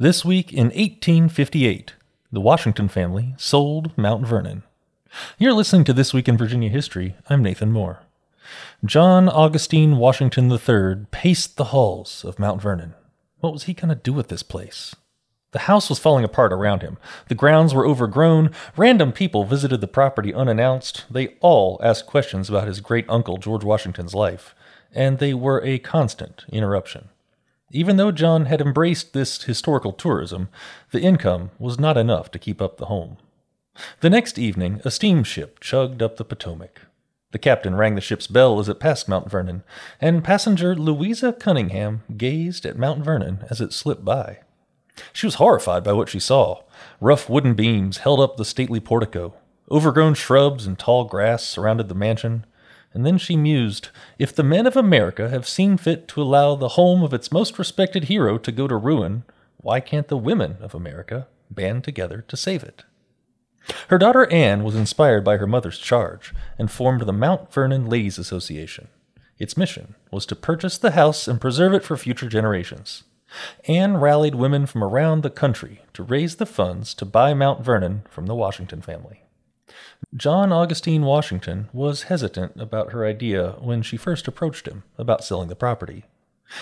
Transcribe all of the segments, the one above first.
This week in 1858, the Washington family sold Mount Vernon. You're listening to This Week in Virginia History. I'm Nathan Moore. John Augustine Washington III paced the halls of Mount Vernon. What was he going to do with this place? The house was falling apart around him. The grounds were overgrown. Random people visited the property unannounced. They all asked questions about his great uncle George Washington's life, and they were a constant interruption. Even though John had embraced this historical tourism, the income was not enough to keep up the home. The next evening, a steamship chugged up the Potomac. The captain rang the ship's bell as it passed Mount Vernon, and passenger Louisa Cunningham gazed at Mount Vernon as it slipped by. She was horrified by what she saw. Rough wooden beams held up the stately portico. Overgrown shrubs and tall grass surrounded the mansion and then she mused If the men of America have seen fit to allow the home of its most respected hero to go to ruin, why can't the women of America band together to save it? Her daughter Ann was inspired by her mother's charge and formed the Mount Vernon Ladies Association. Its mission was to purchase the house and preserve it for future generations. Ann rallied women from around the country to raise the funds to buy Mount Vernon from the Washington family. John Augustine Washington was hesitant about her idea when she first approached him about selling the property.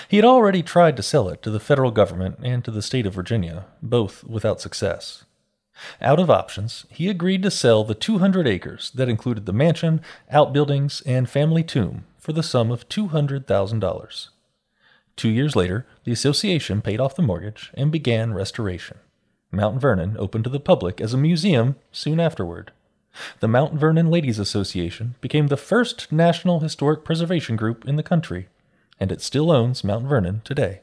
He had already tried to sell it to the federal government and to the state of Virginia, both without success. Out of options, he agreed to sell the 200 acres that included the mansion, outbuildings, and family tomb for the sum of $200,000. Two years later, the association paid off the mortgage and began restoration. Mount Vernon opened to the public as a museum soon afterward. The Mount Vernon Ladies Association became the first national historic preservation group in the country, and it still owns Mount Vernon today.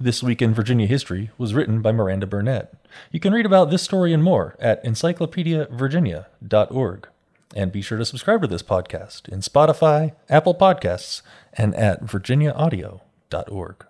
This Week in Virginia History was written by Miranda Burnett. You can read about this story and more at encyclopediavirginia.org. And be sure to subscribe to this podcast in Spotify, Apple Podcasts, and at virginiaaudio.org.